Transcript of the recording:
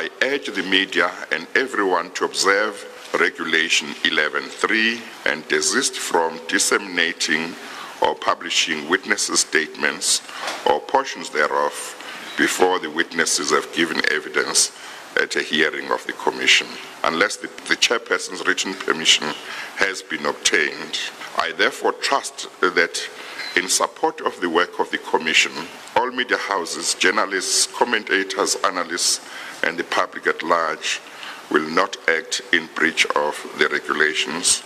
I urge the media and everyone to observe Regulation 11.3 and desist from disseminating or publishing witnesses' statements or portions thereof before the witnesses have given evidence at a hearing of the Commission. Unless the, the chairperson's written permission has been obtained, I therefore trust that in support of the work of the Commission, all media houses, journalists, commentators, analysts, and the public at large will not act in breach of the regulations